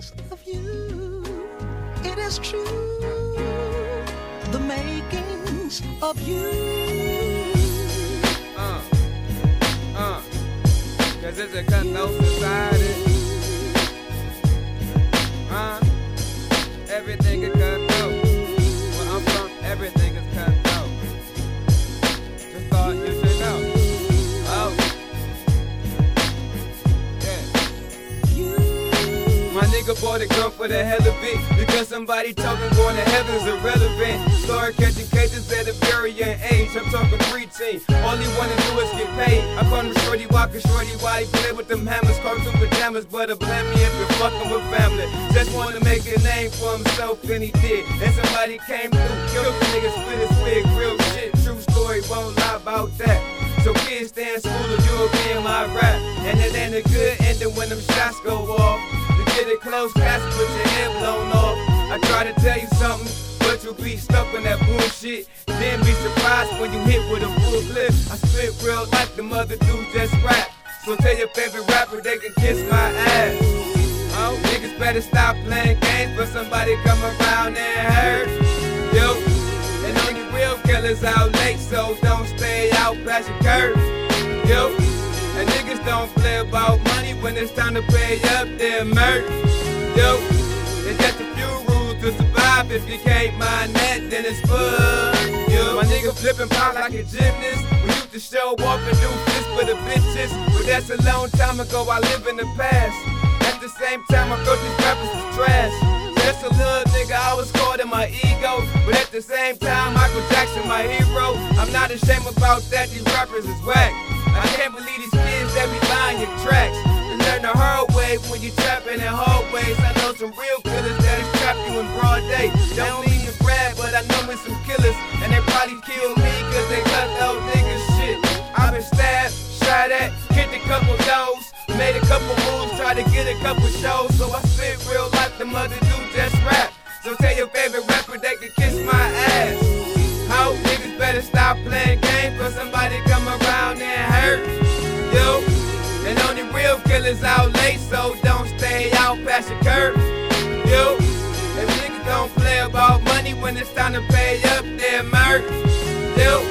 makings of you. It is true. The makings of you. Uh, uh, cause it's a cutthroat society. Nigga bought a gun for the hell of it. Because somebody talking going to heaven's irrelevant. Start catching cases at a very young age. I'm talking preteen. All he wanna do is get paid. I call him Shorty Walker, Shorty Wild he play with them hammers. Cartoon pajamas, but a blame me if you're fucking with family. Just wanna make a name for himself and he did. And somebody came through, killed the nigga, split his wig Real shit, true story, won't lie about that. So kids stay in school or you'll be in my rap. And it ain't a good ending when them shots go off. Close, pass with your head blown off. I try to tell you something, but you'll be stuck on that bullshit. Then be surprised when you hit with a full clip. I spit real like the mother dudes just rap. So tell your favorite rapper they can kiss my ass. Oh, niggas better stop playing games, but somebody come around and hurt. Yo, and only real killers out late, so don't stay out past your curve. Yo, niggas don't play about money when it's time to pay up their merch. Yo, there's just a few rules to survive. If you can't mind that, then it's fun. Yo, my nigga flipping pop like a gymnast. We used to show off and do this for the bitches, but that's a long time ago. I live in the past. At the same time, I thought these rappers was trash. Just a little nigga, I was caught in my ego. But at the same time, Michael Jackson, my hero. I'm not ashamed about that, these rappers is whack. I can't believe these buying your tracks. And learn the hard way when you trapping in hallways. I know some real killers that'll trap you in broad day. They don't mean to brag, but I know it's some killers. And they probably kill me cause they got those niggas shit. I've been stabbed, shot at, kicked a couple doors. Made a couple moves, tried to get a couple shows. So I spit real like the mother do just rap. So tell your favorite rapper they can kiss my ass. How niggas better stop playing games for somebody come around and hurt. And only real killers out late, so don't stay out past the curb. Yo, and niggas don't play about money when it's time to pay up their merch. Yo,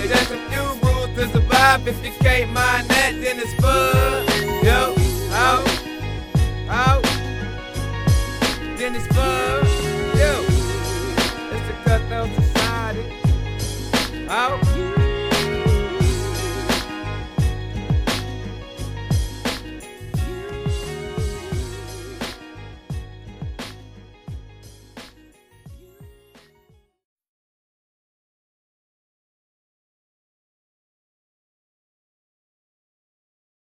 it just a few rules to survive. If you can't mind that, then it's fun. Yo, out, oh, out, oh, then it's fun. Yo, it's a cutthroat society. Out.